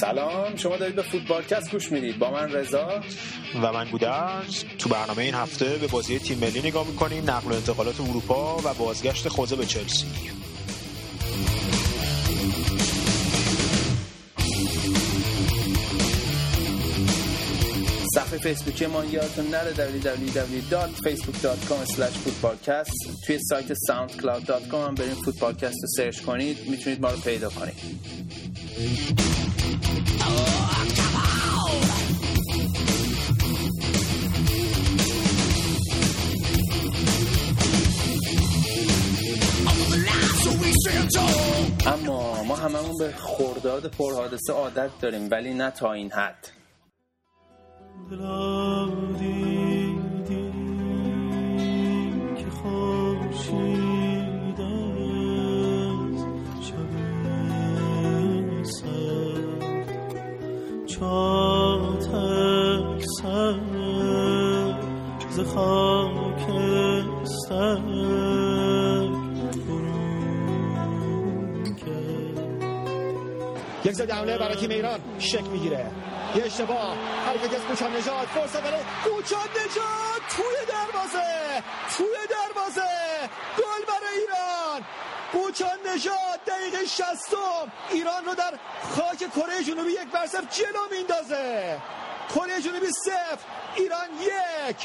سلام شما دارید به فوتبالکست گوش می‌دید. با من رضا. و من گودرز تو برنامه این هفته به بازی تیم ملی نگاه می‌کنیم نقل و انتقالات اروپا و بازگشت خوزه به چلسی. صفحه فیسبوکی ما یادتون نره www.facebook.com/footballcast توی سایت soundcloud.com هم بریم فوتبالکست رو سرچ کنید می‌تونید ما رو پیدا کنید. اما ما هممون به خورداد پرحادثه عادت داریم ولی نه تا این حد. یک زد حمله برای تیم ایران. شک می‌گیره. یه اشتباه. حرکت از کوچان نجات. فرصت برای کوچان نجات. توی دروازه. توی دروازه. گل برای ایران. کوچان نجات. دقیقه 60 ایران رو در خاک کره جنوبی یک بر صفر جلو میندازه کره جنوبی صفر. ایران یک.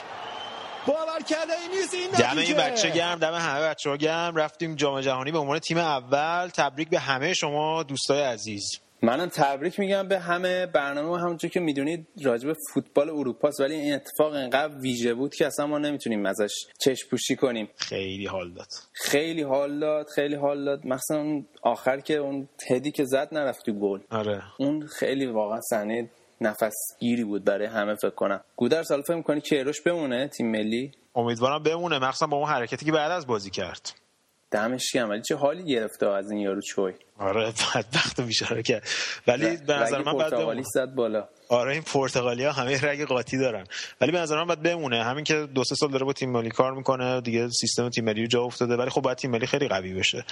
باور کرده ای نیست این دم این بچه گرم دم همه بچه ها گرم. رفتیم جام جهانی به عنوان تیم اول. تبریک به همه شما دوستای عزیز. منم تبریک میگم به همه برنامه همونجور که می‌دونید راجب فوتبال اروپاست ولی این اتفاق انقدر ویژه بود که اصلا ما نمی‌تونیم ازش چشم پوشی کنیم. خیلی حال داد. خیلی حال داد خیلی حال داد. اون آخر که اون هدی که زد نرفت تو گل. آره. اون خیلی واقعا صحنه نفس گیری بود برای همه فکر کنم. گودر سال فکر می‌کنی کیروش بمونه تیم ملی؟ امیدوارم بمونه. مخصوصا با اون حرکتی که بعد از بازی کرد. دمش گرم. ولی چه حالی گرفته از این یارو چوی. آره بدبخت بیچاره که ولی به نظر من بعد زد بالا. آره این پرتغالی ها همه رگ قاطی دارن. ولی به نظر من باید بمونه. همین که دو سه سال داره با تیم ملی کار می‌کنه دیگه سیستم تیم ملی جا افتاده. ولی خب باید تیم ملی خیلی قوی بشه.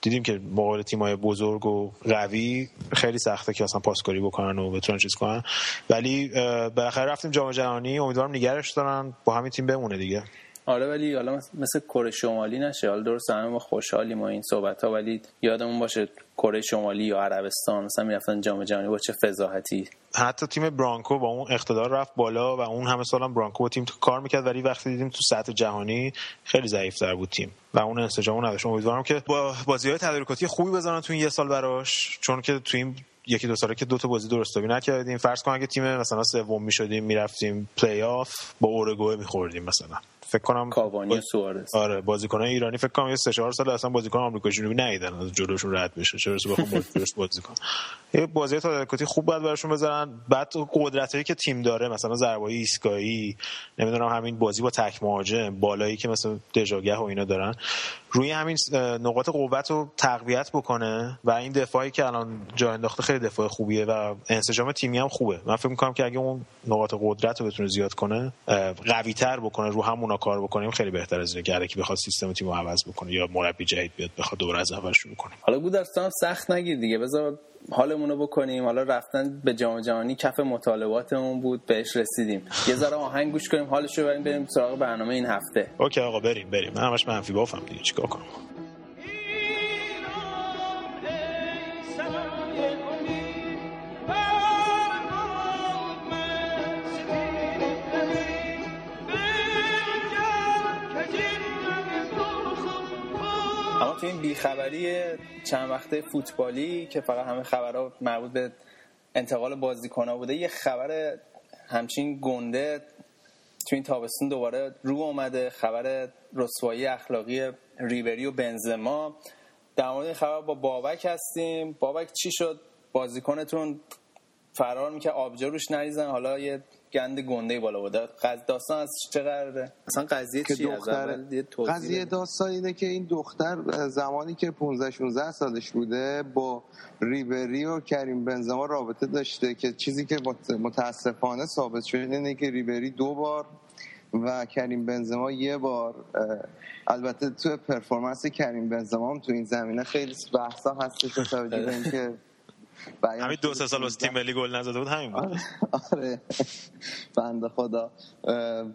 دیدیم که مقابل تیم‌های بزرگ و قوی خیلی سخته که اصلا پاسکاری بکنن و بتونن چیز کنن. ولی بالاخره رفتیم جام جهانی. امیدوارم نگرش دارن. با همین تیم بمونه دیگه. آره ولی حالا مثل کره شمالی نشه. حالا درست همه ما خوشحالیم ما این صحبت ها ولی یادمون باشه کره شمالی یا عربستان مثلا می‌رفتن جام جهانی با چه فضاحتی. حتی تیم برانکو با اون اقتدار رفت بالا و اون همه سالم برانکو با تیم تو کار می‌کرد. ولی وقتی دیدیم تو سطح جهانی خیلی ضعیف بود تیم و اون انسجام نداشت. امیدوارم که با بازی های تدارکاتی خوبی بزنن تو این یه سال براش چون که تو این یکی دو ساله که دو تا بازی درست حسابی نکردیم. فرض کن اگه تیم مثلا سوم می‌شدیم می‌رفتیم پلی آف با اورگوئه میخوردیم مثلا. فکر کنم کاوانی سوارز. آره بازیکن ایرانی فکر کنم یه سه چهار سال اصلا بازیکن آمریکا جنوبی ندیدن از جلوشون رد بشه. چه برسه بخوام درست بازی کنن یه بازی تدارکاتی خوب بعد براشون بزنن بعد قدرتایی که تیم داره مثلا ضربه ایستگاهی نمی‌دونم همین بازی با تک مهاجم بالایی که مثلا دژاگه و اینا دارن. روی همین نقاط قوت رو تقویت بکنه و این دفاعی که الان جا انداخته خیلی دفاع خوبیه و انسجام تیمی هم خوبه. من فکر می‌کنم که اگه اون نقاط قدرت رو بتونه زیاد کنه قوی تر بکنه رو همون کار بکنیم خیلی بهتر از اینکه که بخواد سیستم تیمو عوض بکنه یا مربی جدید بیاد بخواد دوباره از اول شروع کنیم حالا بود سخت نگیر دیگه. بذار حالمون رو بکنیم. حالا رفتن به جام جهانی کف مطالباتمون بود بهش رسیدیم. یه ذره آهنگ گوش کنیم حالش رو بریم بریم سراغ برنامه این هفته. اوکی آقا بریم بریم. من همش منفی بافم دیگه. چیکار کنم؟ تو این بیخبری چند وقته فوتبالی که فقط همه خبرها مربوط به انتقال بازیکن‌ها بوده یه خبر همچین گنده تو این تابستون دوباره رو اومده خبر رسوایی اخلاقی ریبری و بنزما. در مورد خبر با بابک هستیم. بابک چی شد؟ بازیکنتون فرار می‌کرد آبجو روش نریزن. حالا یه گند گنده بالا بوده داستان از چه قراره اصلا قضیه چیه دختر... قضیه داستان اینه که این دختر زمانی که 15 16 سالش بوده با ریبری و کریم بنزما رابطه داشته که چیزی که متاسفانه ثابت شده اینه که ریبری دو بار و کریم بنزما یه بار البته تو پرفورمنس کریم بنزما هم تو این زمینه خیلی بحثا هستش به توجه اینکه همین دو سه سال از تیم ملی گل نزده بود همین بود. آره بنده خدا.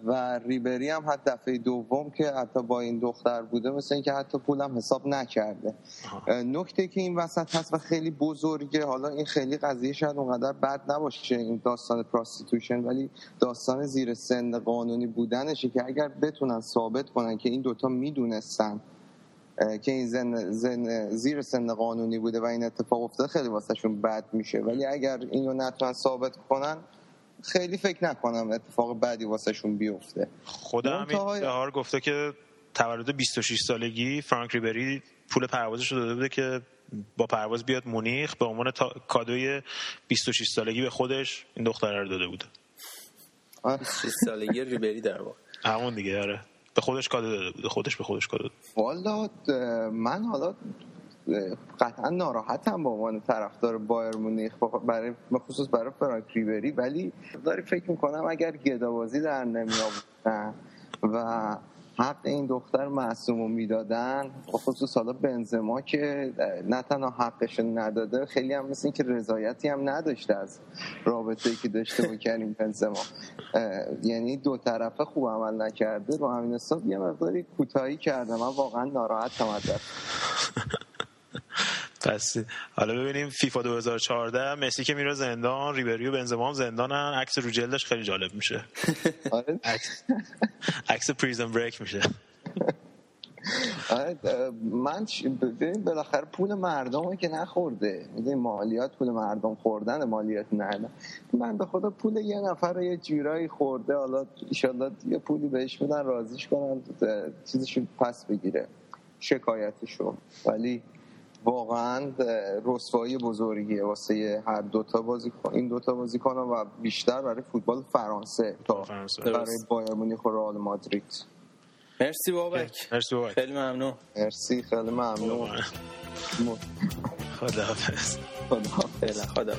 و ریبری هم حتی دفعه دوم که حتی با این دختر بوده مثل اینکه حتی پولم حساب نکرده. نکته که این وسط هست و خیلی بزرگه حالا این خیلی قضیه شاید اونقدر بد نباشه این داستان پراستیتوشن ولی داستان زیر سن قانونی بودنشه که اگر بتونن ثابت کنن که این دوتا می‌دونستن که این زن, زن زیر سن قانونی بوده و این اتفاق افتاده خیلی واسهشون بد میشه. ولی اگر اینو نتونن ثابت کنن خیلی فکر نکنم اتفاق بدی واسهشون بیفته. خودم همین هار گفته که تولد 26 سالگی فرانک ریبری پول پروازش رو داده بوده که با پرواز بیاد مونیخ به عنوان کادوی 26 سالگی به خودش این دختره رو داده بوده. 26 سالگی ریبری در واقع. همون دیگه آره. به خودش کادو داده خودش به خودش کادو والا من حالا قطعا ناراحتم به عنوان طرفدار بایر مونیخ برای خصوص برای فرانک ریبری. ولی داری فکر می‌کنم اگر گدابازی در نمی و حق این دختر معصوم رو می‌دادن خصوص حالا بنزما که نه تنها حقش نداده خیلی هم مثل که رضایتی هم نداشته از رابطه که داشته با کریم بنزما. یعنی دو طرفه خوب عمل نکرده رو همین حساب یه مقداری کوتاهی کرده من واقعا ناراحتم ازش. پس حالا ببینیم فیفا 2014 مسی که میره زندان ریبری و بنزما هم زندانن. عکس رو جلدش خیلی جالب میشه. آره. عکس پریزن بریک میشه. آره من ببین بالاخره پول مردم که نخورده. می‌دونی مالیات پول مردم خوردن مالیات نه من به خدا پول یه نفر یه جورایی خورده حالا ایشالله یه پولی بهش میدن راضیش کنن چیزشو پس بگیره شکایتشو. ولی واقعا رسوایی بزرگیه واسه هر دوتا بازیکن این دوتا بازیکن و بیشتر برای فوتبال فرانسه تا برای بایر مونیخ و رئال مادرید. مرسی بابک. مرسی بابک. خیلی ممنون. مرسی خیلی ممنون. خدا حافظ. خدا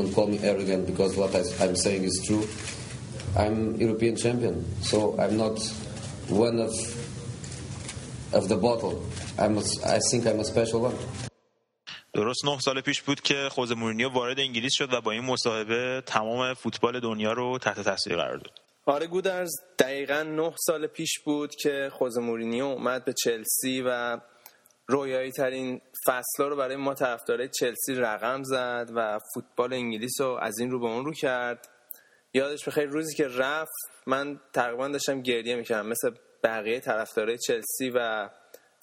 don't call me arrogant because what I, am saying is true. I'm European champion, so I'm not one of of the bottle. I'm a, I think I'm a special one. درست نه سال پیش بود که خوزه مورینیو وارد انگلیس شد و با این مصاحبه تمام فوتبال دنیا رو تحت تاثیر قرار داد. آره گودرز دقیقا نه سال پیش بود که خوزه مورینیو اومد به چلسی و رویایی ترین فصل رو برای ما طرفدارای چلسی رقم زد و فوتبال انگلیس رو از این رو به اون رو کرد. یادش بخیر روزی که رفت من تقریبا داشتم گریه می‌کردم مثل بقیه طرفدارای چلسی و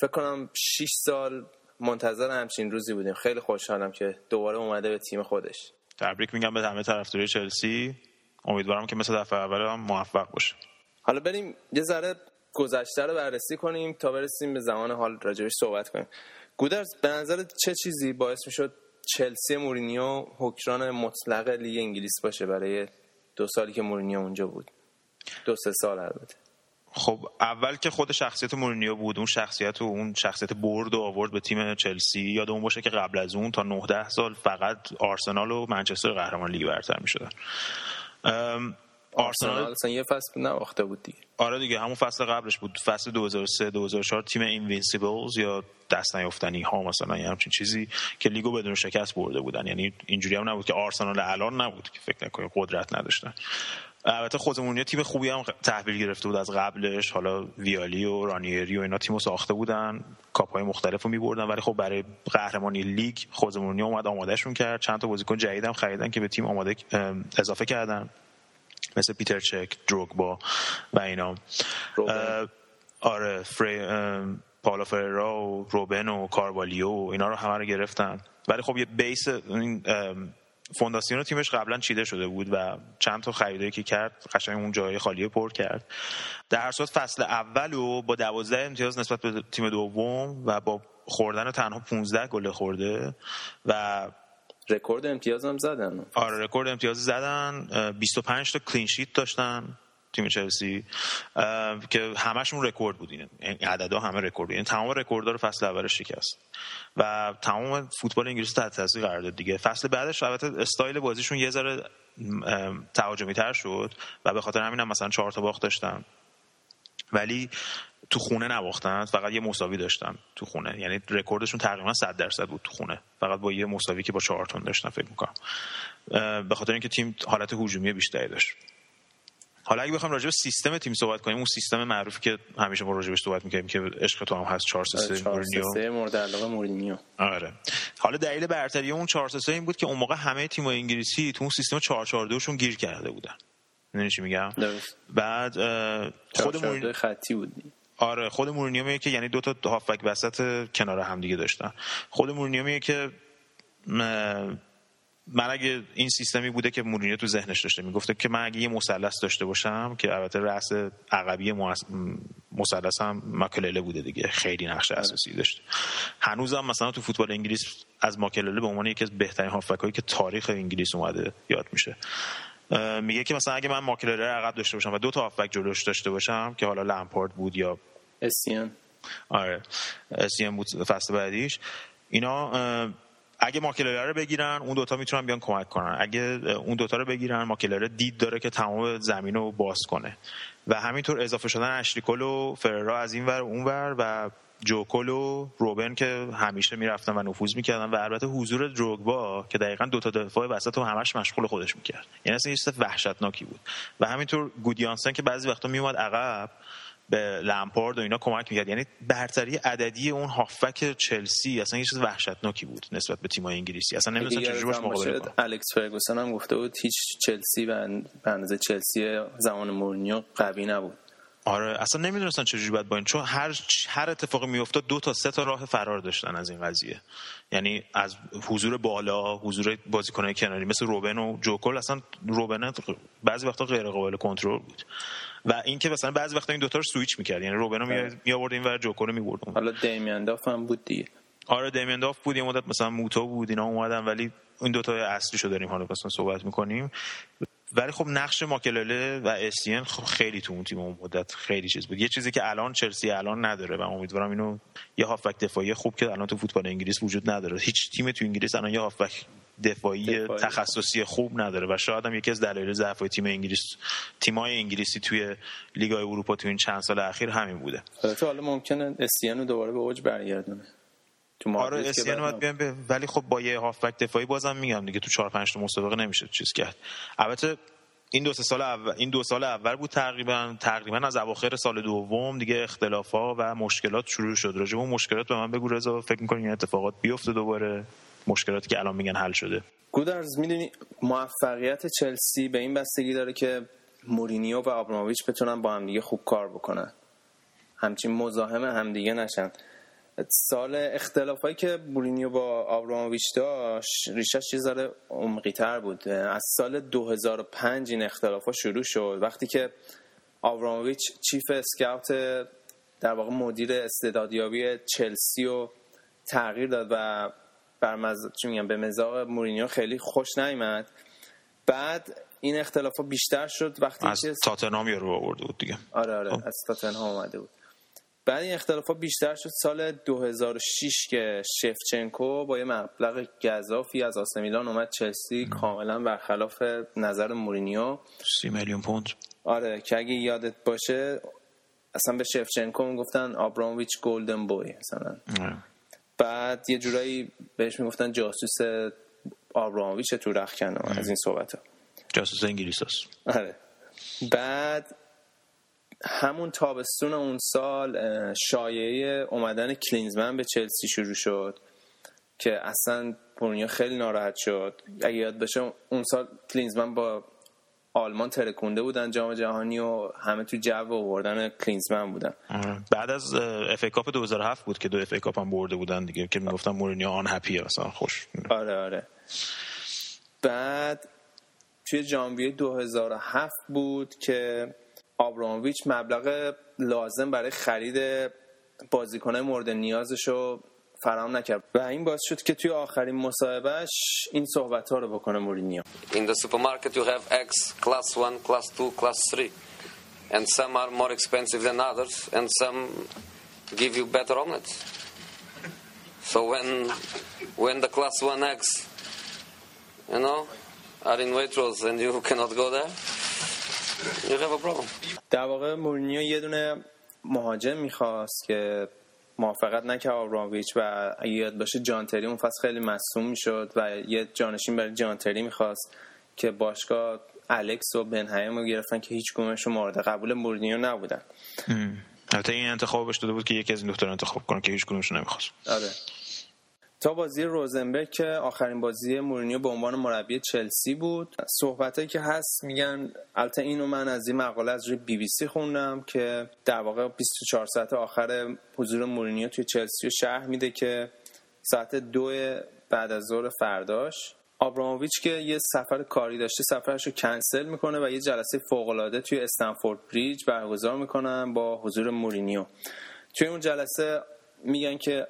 فکر کنم 6 سال منتظر همچین روزی بودیم. خیلی خوشحالم که دوباره اومده به تیم خودش. تبریک میگم به همه طرفدارای چلسی. امیدوارم که مثل دفعه اول هم موفق باشه. حالا بریم یه ذره گذشته رو بررسی کنیم تا برسیم به زمان حال راجبش صحبت کنیم. گودرز به نظر چه چیزی باعث می‌شد چلسی مورینیو حکمران مطلق لیگ انگلیس باشه برای دو سالی که مورینیو اونجا بود؟ دو سه سال البته. خب اول که خود شخصیت مورینیو بود اون شخصیت و اون شخصیت برد و آورد به تیم چلسی. یادمون باشه که قبل از اون تا 19 سال فقط آرسنال و منچستر قهرمان لیگ برتر می‌شدن. آرسنال. اصلا یه فصل نباخته بود دیگه. آره دیگه همون فصل قبلش بود. فصل 2003 2004 تیم Invincibles یا دست نیافتنی ها مثلا یه همچین چیزی که لیگو بدون شکست برده بودن. یعنی اینجوری هم نبود که آرسنال الان نبود که فکر نکنید قدرت نداشتن. البته خودمون تیم خوبی هم تحویل گرفته بود از قبلش. حالا ویالی و رانیری و اینا تیمو ساخته بودن. کاپ های مختلف رو میبردن. ولی خب برای قهرمانی لیگ خود مورینیو اومد آمادهشون کرد. چند تا بازیکن جدیدم خریدن که به تیم آماده اضافه کردن. مثل پیتر چک دروگبا و اینا. آره فری پالا فررا و روبن و کاروالیو و اینا رو همه رو گرفتن. ولی خب یه بیس این فونداسیون تیمش قبلا چیده شده بود و چند تا خریدایی که کرد قشنگ اون جای خالی پر کرد. در هر صورت فصل اول و با دوازده امتیاز نسبت به تیم دوم و با خوردن تنها 15 گل خورده و رکورد امتیاز هم زدن. آره رکورد امتیاز زدن. 25 تا clean sheet داشتن تیم چلسی. که همشون رکورد بود این عددا همه رکورد. این تمام رکوردها رو فصل اولش شکست. و تمام فوتبال انگلیس تحت تاثیر قرار داد دیگه. فصل بعدش البته استایل بازیشون یه ذره تهاجمی تر شد و به خاطر همین هم مثلا چهار تا باخت داشتن. ولی تو خونه نباختن. فقط یه مساوی داشتن تو خونه. یعنی رکوردشون تقریبا 100 درصد بود تو خونه. فقط با یه مساوی که با چارلتون داشتن فکر می‌کنم. به خاطر اینکه تیم حالت هجومی بیشتری داشت. حالا اگه بخوام راجع به سیستم تیم صحبت کنیم اون سیستم معروفی که همیشه ما راجع بهش صحبت می‌کنیم که عشق تو هم هست 4 3 مورینیو. مورد علاقه مورینیو. آره. حالا دلیل برتری اون 4 3 این بود که اون موقع همه تیم‌های انگلیسی تو اون سیستم 4 4 2 شون گیر کرده بودن. می‌دونی چی میگم؟ درست. بعد خود مورینیو خطی بود آره خود مورینیو میگه که یعنی دو تا هافبک وسط کنار هم دیگه داشتن. خود مورینیو میگه که من اگه این سیستمی بوده که مورینیو تو ذهنش داشته می‌گفته که من اگه یه مثلث داشته باشم که البته رأس عقبی مثلث هم ماکلله بوده دیگه خیلی نقش اساسی داشته. هنوزم مثلا تو فوتبال انگلیس از ماکلله به عنوان یکی از بهترین هافبک که تاریخ انگلیس اومده یاد میشه. میگه که مثلا اگه من ماکلله عقب داشته باشم و دو تا هافبک جلوش داشته باشم که حالا لمپارد بود یا اسیان آره اسیان بود فصل بعدیش اینا اگه ماکلره رو بگیرن اون دوتا می‌تونن بیان کمک کنن. اگه اون دوتا رو بگیرن ماکلره دید داره که تمام زمین رو باز کنه. و همینطور اضافه شدن اشریکول و فررا از این ور اون ور و جوکل و روبن که همیشه می‌رفتن و نفوذ می‌کردن و البته حضور دروگبا که دقیقا دوتا دفاع وسط رو همش مشغول خودش می‌کرد. یعنی اصلا یه وحشتناکی بود. و همینطور گودیانسن که بعضی وقتا میومد عقب به لمپارد و اینا کمک می‌کرد. یعنی برتری عددی اون هافک چلسی اصلا یه چیز وحشتناک بود نسبت به تیم‌های انگلیسی. اصلا نمی‌دونم چجوری باش مقابله کنه الکس فرگوسن هم گفته بود هیچ چلسی و به اندازه چلسی زمان مورینیو قوی نبود. آره اصلا نمی‌دونستن چجوری باید با این چون هر هر اتفاقی میافتاد دو تا سه تا راه فرار داشتن از این قضیه. یعنی از حضور بالا حضور بازیکنای کناری مثل روبن و جوکل اصلا روبن بعضی وقتا غیر قابل کنترل بود. و اینکه مثلا بعضی وقتا این دوتا رو سویچ می‌کرد. یعنی روبن رو می آورد این ور جوکر رو می‌برد حالا دیمین داف هم بود دیگه. آره دیمین داف بود یه مدت مثلا موتو بود اینا اومدن ولی این دوتا اصلی شو داریم حالا. مثلا صحبت می‌کنیم. ولی خب نقش ماکلله و اسین خب خیلی تو اون تیم اون مدت خیلی چیز بود. یه چیزی که الان چلسی الان نداره و امیدوارم اینو یه هافبک دفاعی خوب که الان تو فوتبال انگلیس وجود نداره. هیچ تیم تو انگلیس الان یه هافبک دفاعی, تخصصی خوب نداره و شاید هم یکی از دلایل ضعف تیم انگلیس تیمای انگلیسی توی لیگای اروپا تو این چند سال اخیر همین بوده. البته حالا ممکنه اسیانو دوباره به اوج برگردونه. تو آره اسیان باید ولی خب با یه هافبک دفاعی بازم میگم دیگه تو 4 5 تا مسابقه نمیشه چیز کرد. البته این دو سال اول این دو سال اول بود تقریبا تقریبا از اواخر سال دوم دیگه اختلافا و مشکلات شروع شد. راجع اون مشکلات به من بگو رضا فکر می‌کنی این اتفاقات بیفته دوباره؟ مشکلاتی که الان میگن حل شده. گودرز می‌دونی موفقیت چلسی به این بستگی داره که مورینیو و آبراموویچ بتونن با همدیگه خوب کار بکنن. همچین مزاحم همدیگه نشن. سال اختلافایی که مورینیو با آبراموویچ داشت ریشش چیز داره عمقی تر بود. از سال 2005 این اختلافا شروع شد. وقتی که آبراموویچ چیف اسکاوت در واقع مدیر استعدادیابی چلسی رو تغییر داد و بر مز... چی میگم به مزاق مورینیو خیلی خوش نیامد بعد این اختلاف بیشتر شد وقتی از تاتنهام رو آورده بود دیگه. آره آره خب. از تاتنهام اومده بود. بعد این اختلاف بیشتر شد سال 2006 که شفچنکو با یه مبلغ گذافی از آسمیلان اومد چلسی کاملا برخلاف نظر مورینیو. سی میلیون پوند. آره که اگه یادت باشه اصلا به شفچنکو می‌گفتن آبرامویچ گلدن بوی مثلا. بعد یه جورایی بهش می‌گفتن جاسوس آبرامویچ تو رخکن از این صحبت ها جاسوس انگلیس هست آره. بعد همون تابستون اون سال شایعه اومدن کلینزمن به چلسی شروع شد که اصلا پورنیا خیلی ناراحت شد. اگه یاد بشه اون سال کلینزمن با آلمان ترکونده بودن جام جهانی و همه تو جو آوردن کلینزمن بودن. آره. بعد از FA Cup 2007 بود که دو FA Cup هم برده بودن دیگه که می‌گفتن مورینیو unhappy ه اصلا خوش. آره آره. بعد توی ژانویه 2007 بود که آبراموویچ مبلغ لازم برای خرید بازیکنه مورد نیازش رو فراهم نکرد و این باعث شد که توی آخرین مصاحبهش این صحبت ها رو بکنه مورینیو In the supermarket you have eggs class 1, class 2, class 3 and some are more expensive than others and some give you better omelets. So when when the class 1 eggs you know are in Waitrose and you cannot go there you have a problem. در واقع مورینیو یه دونه مهاجم می‌خواست که موافقت نکرد آبراموویچ و اگه یاد باشه جان تری اون فصل خیلی مصدوم می‌شد و یه جانشین برای جان تری می‌خواست که باشگاه الکس و بن هایم رو گرفتن که هیچ کدومشون مورد قبول مورینیو نبودن. البته این انتخابش داده بود که یکی از این دو تا رو انتخاب کنه که هیچ کدومشون نمی‌خواست. آره. تا بازی روزنبرگ که آخرین بازی مورینیو به عنوان مربی چلسی بود. صحبتایی که هست میگن البته اینو من از این مقاله از روی بی بی سی خوندم که در واقع 24 ساعت آخر حضور مورینیو توی چلسی رو شرح میده که ساعت دو بعد از ظهر فرداش آبراموویچ که یه سفر کاری داشته سفرش رو کنسل می‌کنه و یه جلسه فوقالعاده توی استنفورد بریج برگزار می‌کنن با حضور مورینیو. توی اون جلسه میگن که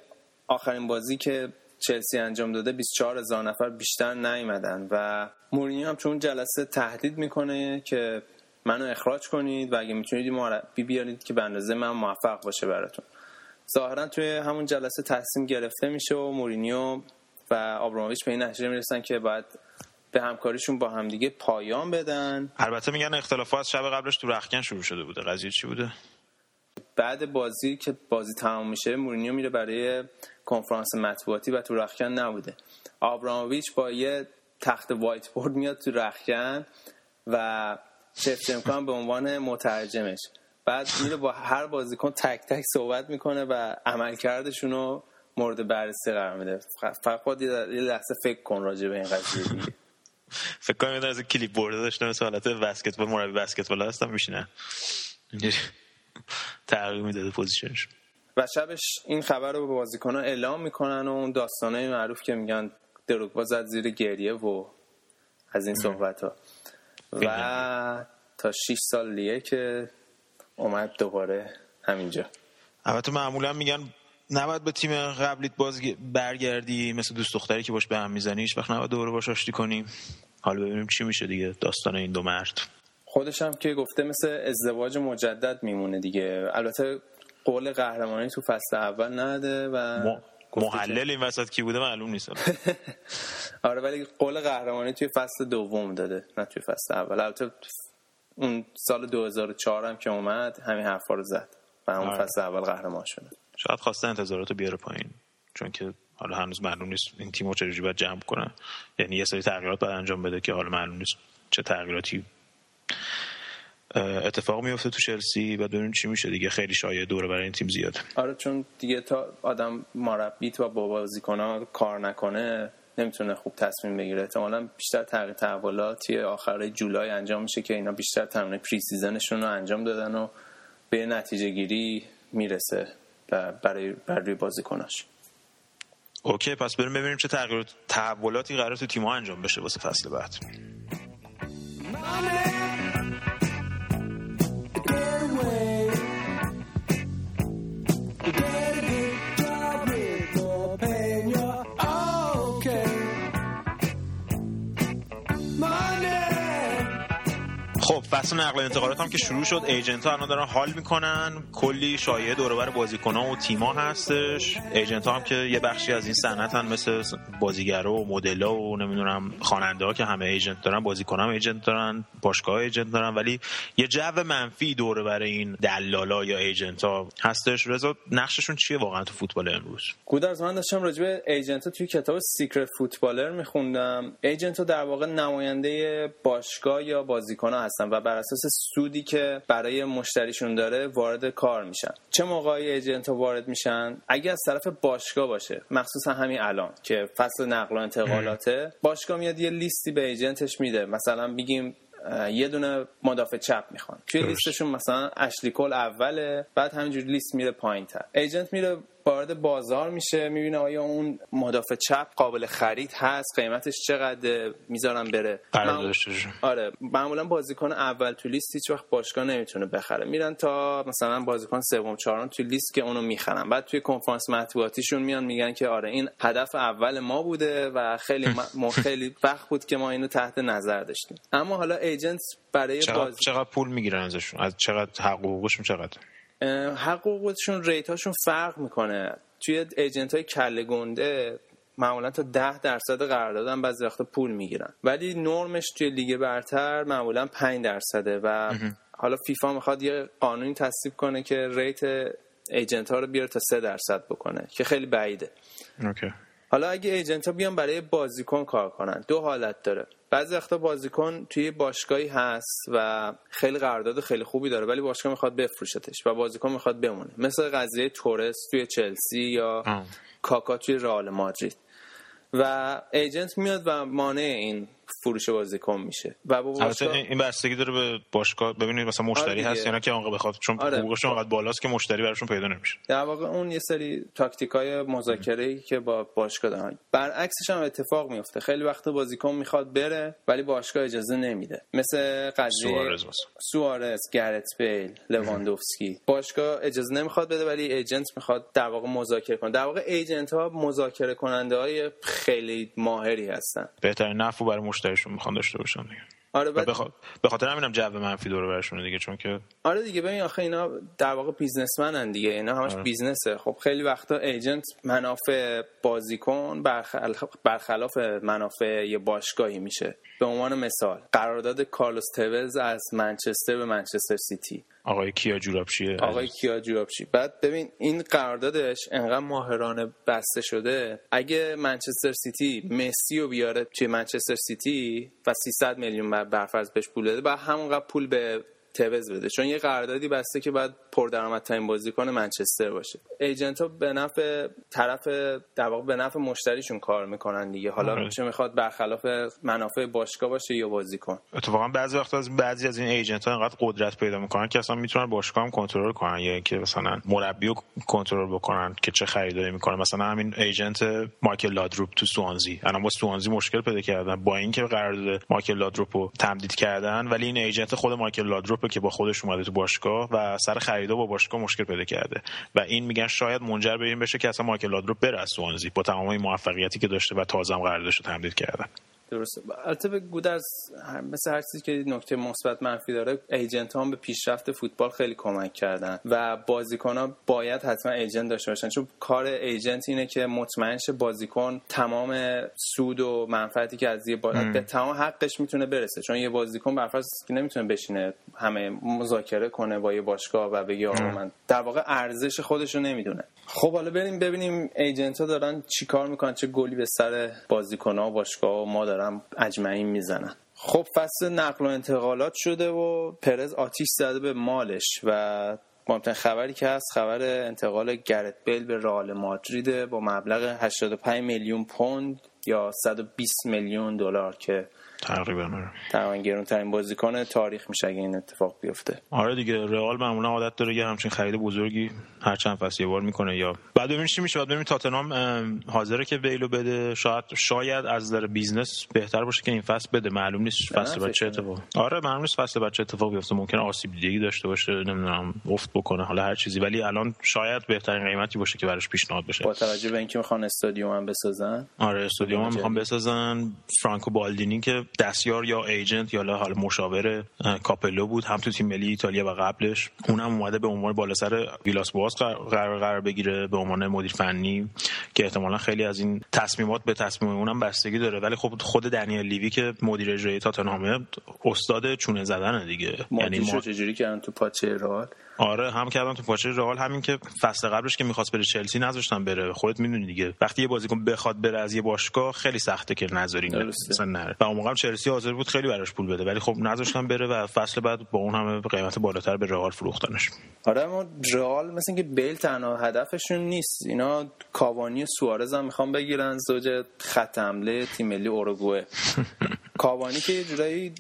آخرین بازی که چلسی انجام داده 24 هزار نفر بیشتر نیومدن و مورینیو هم چون جلسه تهدید می‌کنه که منو اخراج کنید و اگه می‌تونید مربی بیارید که به اندازه من موفق باشه براتون. ظاهرا توی همون جلسه تصمیم گرفته میشه و مورینیو و آبراموویچ به این نتیجه می‌رسن که باید به همکاریشون با همدیگه پایان بدن. البته میگن اختلافات شب قبلش تو رخکن شروع شده بوده. قضیه چی بوده؟ بعد بازی که بازی تمام میشه مورینیو میره برای کنفرانس مطبوعاتی و تو رخکن نبوده. آبراموویچ با یه تخته وایت بورد میاد تو رخکن و شفچنکو به عنوان مترجمش. بعد میره با هر بازیکن تک تک صحبت می‌کنه و عملکردشون رو مورد بررسی قرار میده. فقط یه لحظه فکر کن راجع به این قضیه دیگه. فکر کنم از clipboard ه داشته مثل حالت بسکتبال مربی بسکتبال هستم میشینه تغییر می‌داده position ش. و شبش این خبر رو به بازیکنان اعلام می‌کنن و اون داستانه معروف که میگن دروگبا زد زیر گریه و از این صحبت ها و تا 6 سال لیه که اومد دوباره همینجا. البته معمولا میگن نباید به تیم قبلیت باز برگردی مثل دوست دختری که باش به هم می‌زنی هیچ وقت نباید دوباره باش آشتی کنیم حالا ببینیم چی میشه دیگه داستان این دو مرد. خودش هم که گفته مثل ازدواج مجدد میمونه دیگه. البته قول قهرمانی تو فصل اول نده و محلل این وسط کی بوده معلوم نیست. آره ولی قول قهرمانی توی فصل دوم داده نه توی فصل اول. البته اون سال 2004 هم که اومد همین حرفا رو زد و اون آره. فصل اول قهرمان شده. شاید خواسته انتظاراتو بیاره پایین چون که حالا هنوز معلوم نیست این تیمو چجوری باید جمع کنه یعنی یه سری تغییرات باید انجام بده که حالا معلوم نیست چه تغییراتی اتفاق میفته تو چلسی و ببینیم چی میشه دیگه. خیلی شایع دوره برای این تیم زیاده آره چون دیگه تا آدم مربی و با بازیکن‌ها کار نکنه نمی‌تونه خوب تصمیم بگیره. احتمالا بیشتر تغییر تحولاتی آخر جولای انجام میشه که اینا بیشتر تمرین پری سیزنشون رو انجام دادن و به نتیجه گیری می‌رسه برای برای بازیکناش. اوکی پس بریم ببینیم چه تغییر تحولاتی قرار تو تیم انجام بشه واسه فصل بعد. فصل نقل انتقالات هم که شروع شد agent ها الان دارن حال می‌کنن. کلی شایعه دور بر بازیکن ها و تیما هستش. agent ها هم که یه بخشی از این صنعت مثل بازیگرا و مدل و نمی‌دونم خواننده ها که همه agent دارن بازیکن هم agent دارن باشگاه agent دارن. ولی یه جو منفی دور بر این دلالا یا agent ها هستش. رضا نقششون چیه واقعا تو فوتبال امروز؟ گودرز من داشتم راجع به agent ها توی کتاب Secret Footballer میخوندم. agent ها در واقع نماینده باشگاه یا بازیکن ها و بر اساس سودی که برای مشتریشون داره وارد کار میشن. چه موقعی ایجنت ها وارد میشن؟ اگه از طرف باشگاه باشه مخصوصا همین الان که فصل نقل و انتقالاته باشگاه میاد یه لیستی به ایجنتش میده. مثلا بگیم یه دونه مدافع چپ می‌خوان. توی لیستشون مثلا اشلی کل اوله بعد همینجور لیست میره پایین تر ایجنت میره وارد بازار میشه می‌بینه آیا اون مدافع چپ قابل خرید هست قیمتش چقدر می‌ذارم بره. آره معمولا بازیکن اول تو لیست هیچ وقت باشگاه نمی‌تونه بخره. میرن تا مثلا بازیکن سوم چهارم تو لیست که اونو می‌خرن. بعد توی کنفرانس مطبوعاتیشون میان میگن که آره این هدف اول ما بوده و خیلی ما خیلی وقت بود که ما اینو تحت نظر داشتیم. اما حالا ایجنت برای چقدر, بازی... چقدر پول می‌گیرن ازشون؟ از چقدر حقوقشون چقدر حقوقشون ریتاشون فرق می‌کنه. توی ایجنت های کله گنده معمولا تا ده درصد قراردادم بعضی وقتا پول می‌گیرن. ولی نرمش توی لیگ برتر معمولا 5 درصده و حالا فیفا می‌خواد یه قانونی تصویب کنه که rate agent ها رو بیاره تا 3 درصد بکنه که خیلی بعیده. OK. حالا اگه agent ها بیان برای بازیکن کار کنن دو حالت داره. بعضی وقتا بازیکن توی باشگاهی هست و خیلی قرارداد خیلی خوبی داره ولی باشگاه می‌خواد بفروشتش و بازیکن می‌خواد بمونه. مثل قضیه تورس توی چلسی یا کاکا توی رئال مادرید. و ایجنت میاد و مانع این فروش بازیکن میشه. و با باشگاه... این بستگی داره به باشگاه. ببینید مثلا مشتری آره هست یا که آنقدر بخواد چون آره. انقدر بالاست که مشتری براشون پیدا نمیشه. در واقع اون یه سری تاکتیکای مذاکره ای که با باشگاه دارن. برعکسش هم اتفاق میفته. خیلی وقت بازیکن می‌خواد بره ولی باشگاه اجازه نمیده. مثل قضیه سوارز سوارز گرت بیل لواندوفسکی. باشگاه اجازه نمی‌خواد بده ولی ایجنت می‌خواد در واقع مذاکره کنه. در واقع ایجنت ها مذاکره کننده های خیلی ماهری هستن. بهترین نفع برای مشتریشون می‌خوان داشته باشن دیگه. آره بعد به خاطر همینم جو منفی دور برشونه دیگه چون که آره دیگه ببین آخه اینا در واقع businessman ن دیگه اینا همش آره. business ه. خب خیلی وقتا agent منافع بازیکن برخلاف برخلاف منافع یه باشگاهی میشه. به عنوان مثال قرارداد کارلوس توز از منچستر به منچستر سیتی. آقای کیا جورابچیه آقای کیا جورابچی بعد ببین این قراردادش انقدر ماهرانه بسته شده. اگه منچستر سیتی مسی رو بیاره توی منچستر سیتی و 300 میلیون برفرض بهش پول بده بعد همونقدر پول به توز بده. چون یه قراردادی بسته که بعد پردرآمدترین بازیکن منچستر باشه. agent ها به نفع طرف در واقع به نفع مشتریشون کار می‌کنن دیگه. حالا آره. چه می‌خواد برخلاف منافع باشگاه باشه یا بازیکن اتفاقا بعضی وقت از بعضی از این agent ها انقدر قدرت پیدا می‌کنن که اصلا می‌تونن باشگاه هم کنترل کنن. یا اینکه مثلا مربی رو کنترل بکنن که چه خریداری می‌کنه. مثلا همین agent مایکل لادروپ تو سوانزی. الان با سوانزی مشکل پیدا کردن. با اینکه قرارداد مایکل لادروپ رو تمدید کردن ولی این agent خود مایکل لادروپ که با خودش اومده تو باشگاه و سر خریدا با باشگاه مشکل پیدا کرده. و این میگن شاید منجر به این بشه که اصلا مایکل لادروپ بره از سوانزی با تمام موفقیتی که داشته و تازه هم قراردادش رو تمدید کردن درسته. البته به گودرز مثل هر چیزی که نکته مثبت منفی داره ایجنت ها به پیشرفت فوتبال خیلی کمک کردن و بازیکن ها باید حتما ایجنت داشته باشن. چون کار ایجنت اینه که مطمئن شه بازیکن تمام سود و منفعتی که از یه به تمام حقش می‌تونه برسه. چون یه بازیکن برفرض که نمی‌تونه بشینه همه مذاکره کنه با یه باشگاه و بگه آقا من در واقع ارزش خودش رو نمی‌دونه. خب حالا بریم ببینیم ایجنت ها دارن چیکار می‌کنن چه گلی به سر بازیکن ها و باشگاه و ما دارن اجمعین می‌زنن خب فصل نقل و انتقالات شده و پرز آتیش زده به مالش و مهمترین خبری که هست خبر انتقال گرت بیل به رئال مادرید با مبلغ 85 میلیون پوند یا 120 میلیون دلار که تقریبا آره. تقریبا گرونترین بازیکن تاریخ میشه اگه این اتفاق بیفته. آره دیگه رئال معمولا عادت داره یه همچین خرید بزرگی هر چند فصل یه بار می‌کنه یا بعد ببینیم چی میشه. بعد ببینیم تاتنهام حاضره که بیلو بده. شاید شاید از نظر business بهتر باشه که این فصل بده. معلوم نیست فصل بعد چه اتفاق آره معلوم نیست فصل بعد چه اتفاق بیفته. ممکن آسیب دیگه داشته باشه نمی‌دونم افت بکنه حالا هر چیزی. ولی الان شاید بهترین قیمتی باشه که براش پیشنهاد بشه. با توجه به اینکه می‌خوان استادیوم هم بسازن. آره استادیوم هم می‌خوان بسازن. فرانکو بالدینی که دستیار یا agent یا حالا مشاور کاپلو بود هم تو تیم ملی ایتالیا و قبلش. اونم اومده به عنوان بالا سر ویلاس بواش قرار قرار بگیره به عنوان مدیر فنی که احتمالا خیلی از این تصمیمات به تصمیم اونم بستگی داره. ولی خب خود دنیل لیوی که مدیر اجرایی تاتنهام استاد چونه زدن دیگه. یعنی ما چجوری کردن تو پاچه رئال؟ آره هم کردن تو پاچه رئال همین که فصل قبلش که می‌خواست بره چلسی نذاشتن بره. خودت می‌دونی دیگه. وقتی یه بازیکن بخواد بره از یه باشگاه خیلی سخته که نذارین مثلا نره و اون موقع چلسی حاضر بود خیلی براش پول بده. ولی خب نذاشتن بره و فصل بعد با اون همه قیمت بالاتر به رئال فروختنش. آره اما رئال مثل اینکه بیل تنها هدفشون نیست. اینا کاوانی و سوارز هم می‌خوان بگیرن. زوج خط حمله تیم ملی اوروگوئه. کاوانی که یه جورایی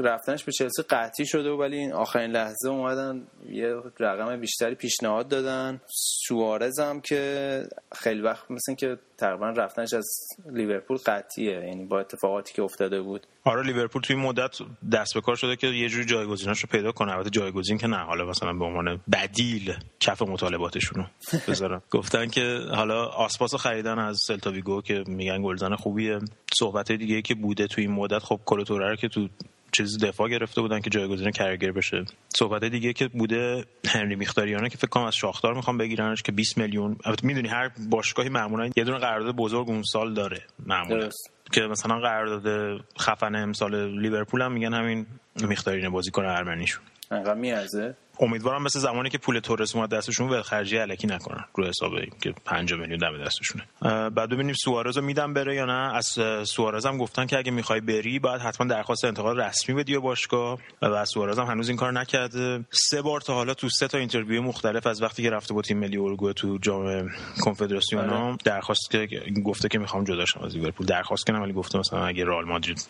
رفتنش به چلسی قطعی شده و ولی این آخرین لحظه اومدن یه رقم بیشتری پیشنهاد دادن. سوارز هم که خیلی وقت مثل که تقریبا رفتنش از لیورپول قطعیه یعنی با اتفاقاتی که افتاده بود. آره لیورپول توی مدت دست به کار شده که یه جوری جایگزیناش رو پیدا کنه. البته جایگزین که نه حالا مثلا به عنوان بدیل کف مطالباتشون رو بذارن گفتن که حالا آسپاس خریدن از سلتا که میگن گلزن خوبیه. صحبت دیگه که بوده توی این مدت خب کلوتوره که تو چیز دفاع گرفته بودن که جایگزین کرگر بشه. صحبت دیگه که بوده هنری میختاریانه که فکر کنم از شاختار می‌خوام بگیرنش که 20 میلیون البته می‌دونی هر باشگاهی معمولا یه دونه قرارداد بزرگ اون سال داره معمولا. که مثلا قرارداد خفن امسال لیورپول هم میگن همین مخیتاریان بازیکن ارمنیشون انقدر میارزه؟ امیدوارم مثل زمانی که پول تورس اومد دستشون ول خرجی الکی نکنن. رو حساب که 5 میلیون دم دستشونه. بعد ببینیم سوارز رو میدم بره یا نه. از سوارز هم گفتن که اگه می‌خوای بری باید حتما درخواست انتقال رسمی بدی یا باشگاه. و سوارز هم هنوز این کار نکرده. سه بار تا حالا تو سه تا interview مختلف از وقتی که رفته با تیم ملی اروگوئه تو جام کنفدراسیون آره. درخواست که گفته که می‌خوام جدا شم از لیورپول. درخواست کنم ولی گفته مثلا اگه رئال مادرید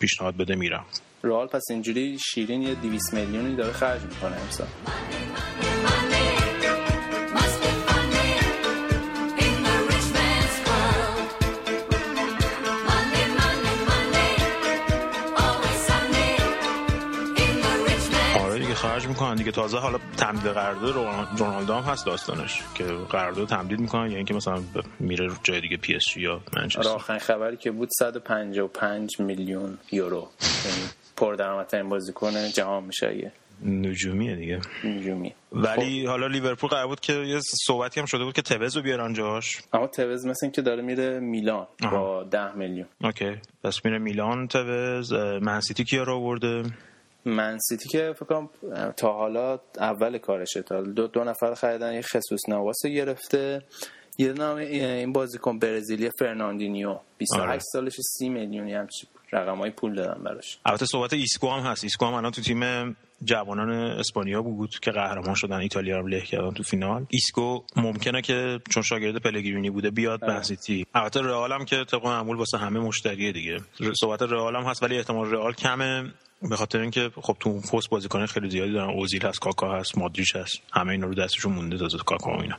پیشنهاد بده میرم. رئال پس اینجوری شیرین یه 200 میلیونی داره خرج می‌کنه. امسال آره خرج می‌کنن دیگه. تازه حالا تمدید قرارداد رونالدو هم هست داستانش که قرارداد تمدید می‌کنن. یعنی اینکه مثلا میره جای دیگه پی اس جی یا منچستر. آخرین خبری که بود 155 میلیون یورو. یعنی پردرآمدترین بازیکن جهان میشه نجومیه دیگه. نجومی. ولی خب. حالا لیورپول قرار بود که یه صحبتی هم شده بود که توز رو بیارن جاش اما توز مثل این که داره میره میلان آها. با 10 میلیون. OK. پس میره میلان توز منسیتی کیا رو آورده؟ منسیتی که فکر کنم تا حالا اول کارشه. تا دو, دو نفر خریدن یه خسوس ناواس گرفته. یه نام این بازیکن برزیلی فرناندینیو. 28 آره. سالش 30 میلیونی هم چی رقم های پول دادن براش. البته صحبت ایسکو هم هست. ایسکو هم الان تو تیم جوانان اسپانیا بود که قهرمان شدن ایتالیا رو له کردن تو فینال. ایسکو ممکنه که چون شاگرد پلگرینی بوده بیاد به سیتی البته رئال هم که طبق معمول واسه همه مشتریه دیگه. صحبت رئال هم هست ولی احتمال رئال کمه. به خاطر اینکه خب تو پست بازیکن خیلی زیادی دارن. اوزیل هست کاکا هست مادریچ هست. همه اینا رو دستشون مونده تازه کاکا و اینا.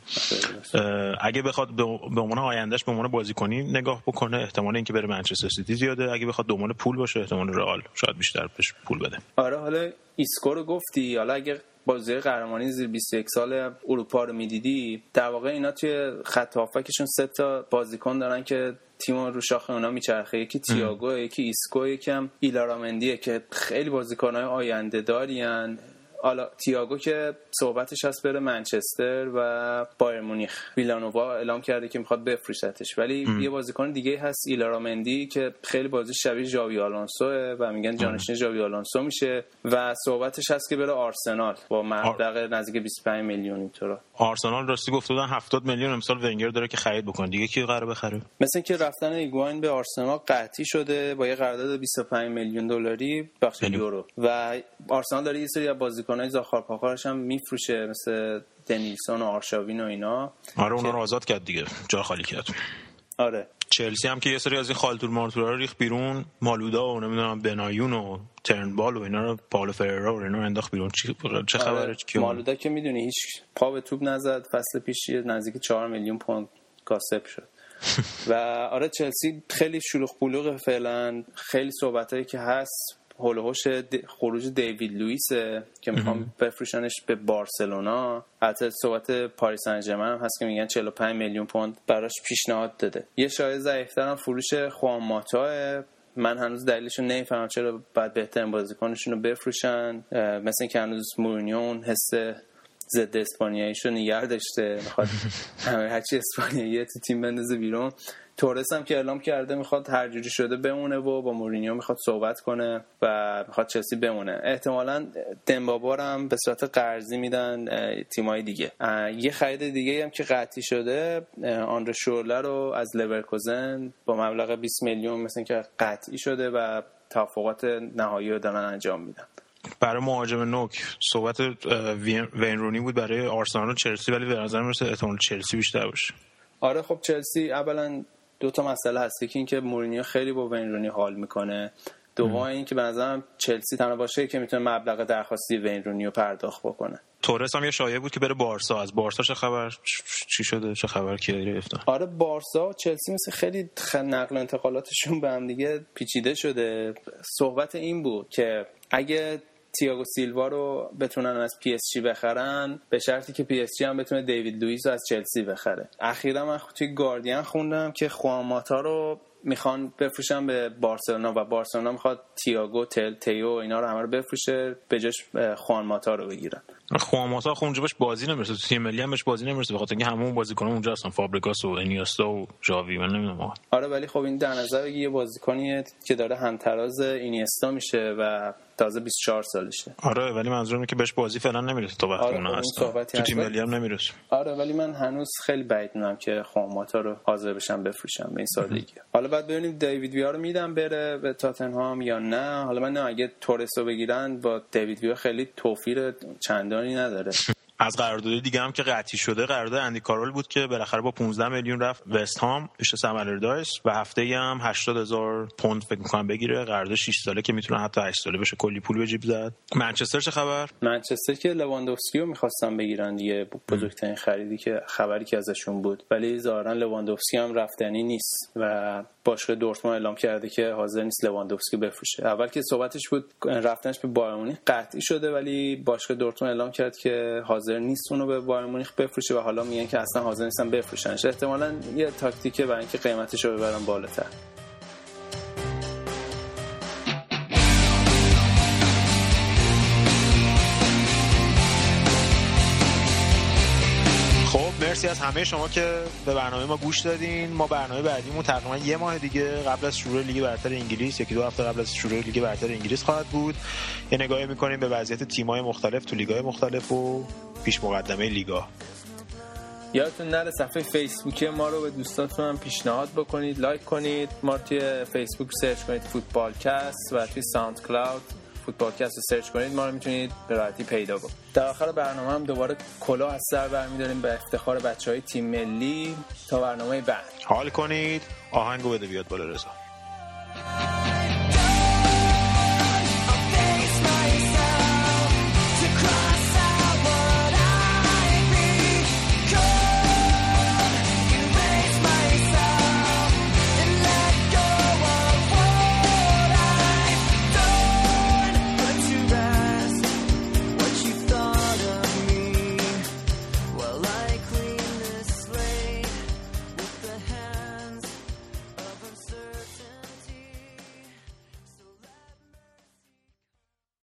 اگه بخواد به عنوان آیندهش به عنوان بازیکنی نگاه بکنه احتمال اینکه بره منچستر سیتی زیاده. اگه بخواد عنوان پول باشه احتمال رئال شاید بیشتر بهش پول بده. آره حالا ایسکو رو گفتی. حالا اگه بازی قهرمانی زیر 21 سال اروپا رو می‌دیدی در واقع اینا توی خط هافکشون سه تا بازیکن دارن که تیم رو شاخه اونا میچرخه. یکی تییاگو یکی ایسکو یکم ایلارامندیه که خیلی بازیکنهای آینده دارین. حالا تییاگو که صحبتش هست بره منچستر و بایرن مونیخ. ویلانووا اعلام کرده که می‌خواد بفروشتش. ولی ام. یه بازیکن دیگه هست ایلارامندی که خیلی بازی شبیه ژابی آلونسو و میگن جانشین ژابی آلونسو میشه. و صحبتش هست که بره آرسنال با مبلغ نزدیک 25 میلیون اینطورا آرسنال راستی گفته بودن 70 میلیون امسال ونگر داره که خرید بکنه. دیگه کی قراره بخره؟ مثل که رفتن ایگواین به آرسنال قطعی شده با یه قرارداد 25 میلیون دلاری بخش یورو. و آرسنال داره یه سری از بازیکنای زاخار پاخارش هم میفروشه مثل دنیلسون و آرشاوین و اینا. آره اونا رو آزاد کرد دیگه. جا خالی کرد. آره. چلسی هم که یه سری از این خالتور مارتورا رو ریخ بیرون. مالودا و نمی‌دونم بنایون و ترنبال و اینا رو پاولو فررا و اینا رو انداخت بیرون. چه خبره؟ آره. مالودا که می‌دونی هیچ پا به توپ نزد فصل پیش نزدیک 4 میلیون پوند کاسب شد. و آره چلسی خیلی شلوغ بلوغ فعلا. خیلی صحبتایی که هست هولوش خروج دیوید لوئیسه که می‌خوام بفروشنش به بارسلونا. حتی صحبت پاریس سن هم هست که میگن 45 میلیون پوند براش پیشنهاد داده. یه شاید ضعیفتر هم فروش خوان ماتا من هنوز دلیلش رو نمی‌فهمم چرا باید بهترین بازیکنشون رو بفروشن مثل که هنوز مورینیو حس ضد اسپانیاییش رو نگر داشته. می‌خواد همه هرچی اسپانیایی تو تیم بندازه بیرون. تورس هم که اعلام کرده می‌خواد هر جوری شده بمونه و با مورینیو می‌خواد صحبت کنه و می‌خواد چلسی بمونه. احتمالا دمبابار هم به صورت قرضی میدن تیمای دیگه. یه خرید دیگه هم که قطعی شده آندر شورلر رو از لورکوزن با مبلغ 20 میلیون مثل که قطعی شده و توافقات نهایی رو دارن انجام میدن. برای مهاجم نوک صحبت وین رونی بود برای آرسنال و چلسی ولی به نظر می‌رسه احتمال چلسی بیشتر باشه. آره خب چلسی اولا دو تا مسئله هستی که اینکه مورینیو خیلی با وین رونی حال می‌کنه. دوم این که به نظرم چلسی تنها باشه که می‌تونه مبلغ درخواستی وین رونی رو پرداخت بکنه. تورس هم یه شایعه بود که بره بارسا. از بارسا چه خبر؟ چی شده؟ چه خبر؟ کی گرفتن آره بارسا و چلسی مثل خیلی نقل و انتقالاتشون به هم دیگه پیچیده شده. صحبت این بود که اگه تییاگو سیلوا رو بتونن از پی اس جی بخرن به شرطی که پی اس جی هم بتونه دیوید لوئیس رو از چلسی بخره. اخیرا من توی گاردین خوندم که خوان ماتا رو می‌خوان بفروشن به بارسلونا و بارسلونا می‌خواد تییاگو تل تیو اینا رو همه رو بفروشه به جاش خوان ماتا رو بگیرن. خوان ماتا خب اونجا بهش بازی نمی‌رسه تو تیم ملی هم بهش بازی نمی‌رسه بخاطر اینکه همون بازیکنان اونجا هستن فابرگاس و اینیستا و ژاوی من نمی‌دونم آره ولی خب این در نظر یه بازیکنیه که داره همتراز اینیستا میشه و تازه 24 سالشه. آره ولی منظورم که بهش بازی فعلا نمی‌رسه تا وقتی آره اون هست تو تیم ملی هم نمی‌رسه. آره ولی من هنوز خیلی بعید می‌دونم که خواماتا رو حاضر بشم بفروشم به این سادگی. حالا بعد ببینیم دیوید ویا رو میدم بره به تاتنهام یا نه. حالا من نه اگه تورس رو بگیرن با دیوید ویا خیلی توفیر چندانی نداره. از قرارداد دیگه هم که قطعی شده قرارداد اندی کارول بود که بالاخره با 15 میلیون رفت وست هام پیش سمالردایس و هفته ای هم 80 هزار پوند فکر می‌کنم بگیره. قرارداد 6 ساله که می‌تونه حتی 8 ساله بشه. کلی پول به جیب زد. منچستر چه خبر؟ منچستر که لواندوفسکی رو می‌خواستن بگیرن دیگه. بزرگترین خریدی که خبری که ازشون بود. ولی ظاهرا لواندوفسکی هم رفتنی نیست و باشگاه دورتموند اعلام کرده که حاضر نیست لواندوفسکی بفروشه. اول که صحبتش بود رفتنش به بایر قطعی شده ولی باشگاه دورتموند اعلام کرد که حاضر نیست اونو به بایر مونیخ بفروشه و حالا میگن که اصلا حاضر نیستن بفروشنش. احتمالا یه تاکتیکه برای اینکه قیمتش رو ببرن بالاتر. مرسی از همه شما که به برنامه ما گوش دادین. ما برنامه بعدیمون تقریبا یه ماه دیگه قبل از شروع لیگ برتر انگلیس یکی دو هفته قبل از شروع لیگ برتر انگلیس خواهد بود. یه نگاهی می‌کنیم به وضعیت تیم‌های مختلف تو لیگ‌های مختلف و پیش مقدمه لیگا. یادتون نره صفحه فیسبوکی ما رو به دوستاتون هم پیشنهاد بکنید like کنید. ما توی فیسبوک search کنید فوتبال کست و توی ساوند کلاود فوتبالکست رو search کنید ما رو می‌تونید به راحتی پیدا کنید. در آخر برنامه هم دوباره کلا از سر برمیداریم به افتخار بچه های تیم ملی تا برنامه بعد. حال کنید. آهنگو بده بیاد بالا رضا.